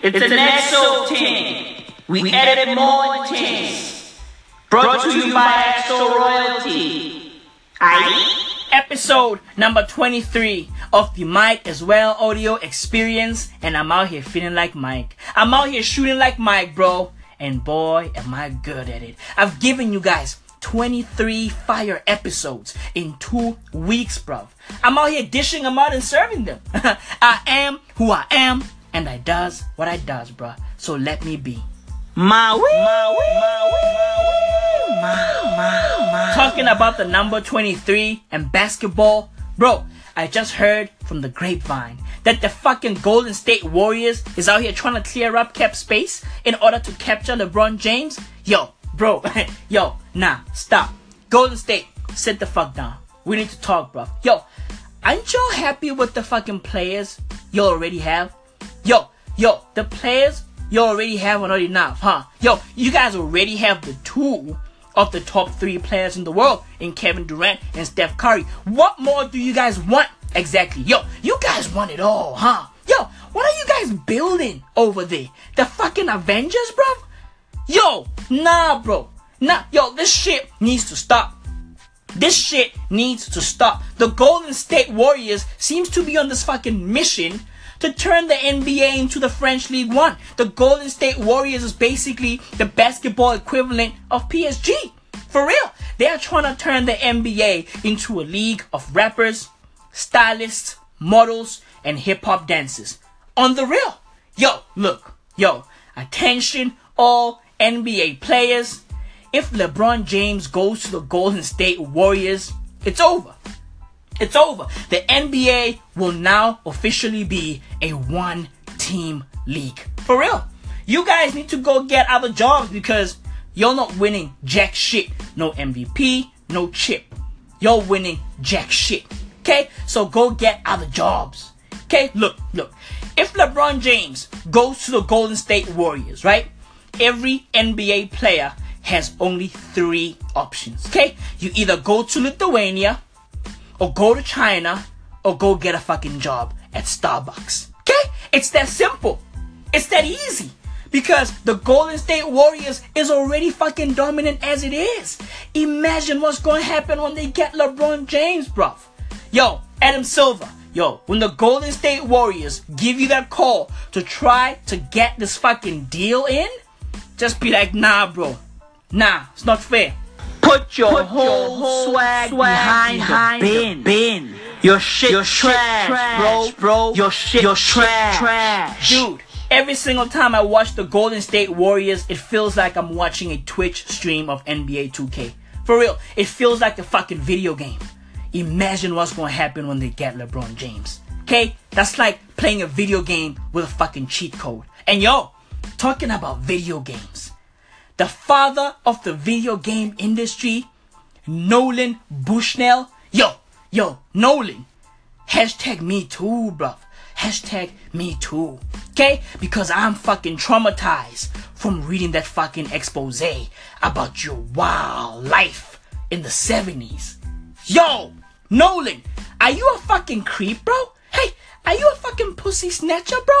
It's an EXO team. We edit more things. Brought to you by EXO Royalty. Aye? Episode number 23 of the Mike as well audio experience, and I'm out here feeling like Mike. I'm out here shooting like Mike, bro. And boy, am I good at it. I've given you guys 23 fire episodes in two weeks, bro. I'm out here dishing them out and serving them. I am who I am, and I does what I does, bruh. So let me be. Maui. Maui. Maui. Maui. Talking about the number 23 and basketball, bro. I just heard from the grapevine that the fucking Golden State Warriors is out here trying to clear up cap space in order to capture LeBron James. Yo, bro, yo, nah, stop. Golden State, sit the fuck down. We need to talk, bro. Yo, aren't y'all happy with the fucking players you already have? Yo, yo, the players you already have are not enough, huh? Yo, you guys already have the two of the top three players in the world in Kevin Durant and Steph Curry. What more do you guys want? Exactly. Yo, you guys want it all, huh? Yo, what are you guys building over there? The fucking Avengers, bro? Yo, nah, bro. Nah, yo, this shit needs to stop. This shit needs to stop. The Golden State Warriors seems to be on this fucking mission to turn the NBA into the French League One. The Golden State Warriors is basically the basketball equivalent of PSG. For real. They are trying to turn the NBA into a league of rappers, stylists, models, and hip hop dancers. On the real. Yo, look. Yo, attention all NBA players. If LeBron James goes to the Golden State Warriors, it's over. It's over. The NBA will now officially be a one team league. For real. You guys need to go get other jobs because you're not winning jack shit. No MVP, no chip. You're winning jack shit. Okay? So go get other jobs. Okay? Look, look. If LeBron James goes to the Golden State Warriors, right? Every NBA player has only three options. Okay? You either go to Lithuania, or go to China, or go get a fucking job at Starbucks. Okay? It's that simple. It's that easy. Because the Golden State Warriors is already fucking dominant as it is. Imagine what's gonna happen when they get LeBron James, bruv. Yo, Adam Silver. Yo, when the Golden State Warriors give you that call to try to get this fucking deal in, just be like, nah, bro. Nah, it's not fair. Put your, Put whole, whole swag, swag behind, behind the bin. bin. Your shit, your trash, trash, bro, bro. Your shit, your trash, trash. Dude, every single time I watch the Golden State Warriors, it feels like I'm watching a Twitch stream of NBA 2K. For real, it feels like a fucking video game. Imagine what's gonna happen when they get LeBron James. Okay? That's like playing a video game with a fucking cheat code. And yo, talking about video games the father of the video game industry, Nolan Bushnell. Yo, yo, Nolan. Hashtag me too, bruv. Hashtag me too. Okay? Because I'm fucking traumatized from reading that fucking expose about your wild life in the 70s. Yo, Nolan, are you a fucking creep, bro? Hey, are you a fucking pussy snatcher, bro?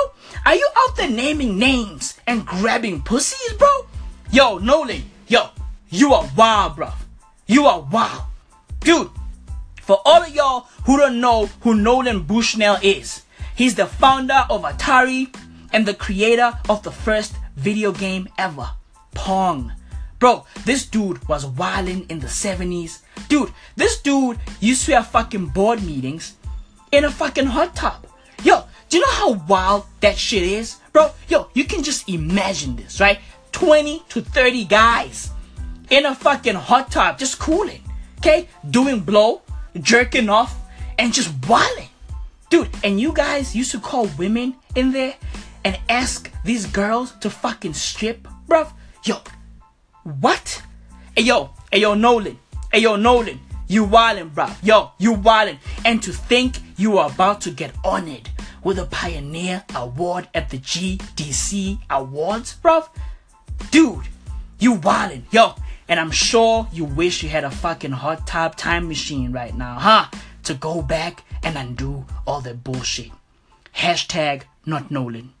Are you out there naming names and grabbing pussies, bro? Yo, Nolan, yo, you are wild, bro. You are wild. Dude, for all of y'all who don't know who Nolan Bushnell is, he's the founder of Atari and the creator of the first video game ever, Pong. Bro, this dude was wildin' in the 70s. Dude, this dude used to have fucking board meetings in a fucking hot tub. Yo, do you know how wild that shit is? Bro, yo, you can just imagine this, right? 20 to 30 guys in a fucking hot tub just cooling, okay? Doing blow, jerking off, and just wilding. Dude, and you guys used to call women in there and ask these girls to fucking strip, bruv? Yo, what? Hey yo, hey yo, Nolan. Hey yo, Nolan. You wildin', bruv. Yo, you wildin'. And to think you are about to get honored with a Pioneer Award at the GDC Awards, bruv? Dude, you wildin', yo. And I'm sure you wish you had a fucking hot tub time machine right now, huh? To go back and undo all that bullshit. Hashtag not Nolan.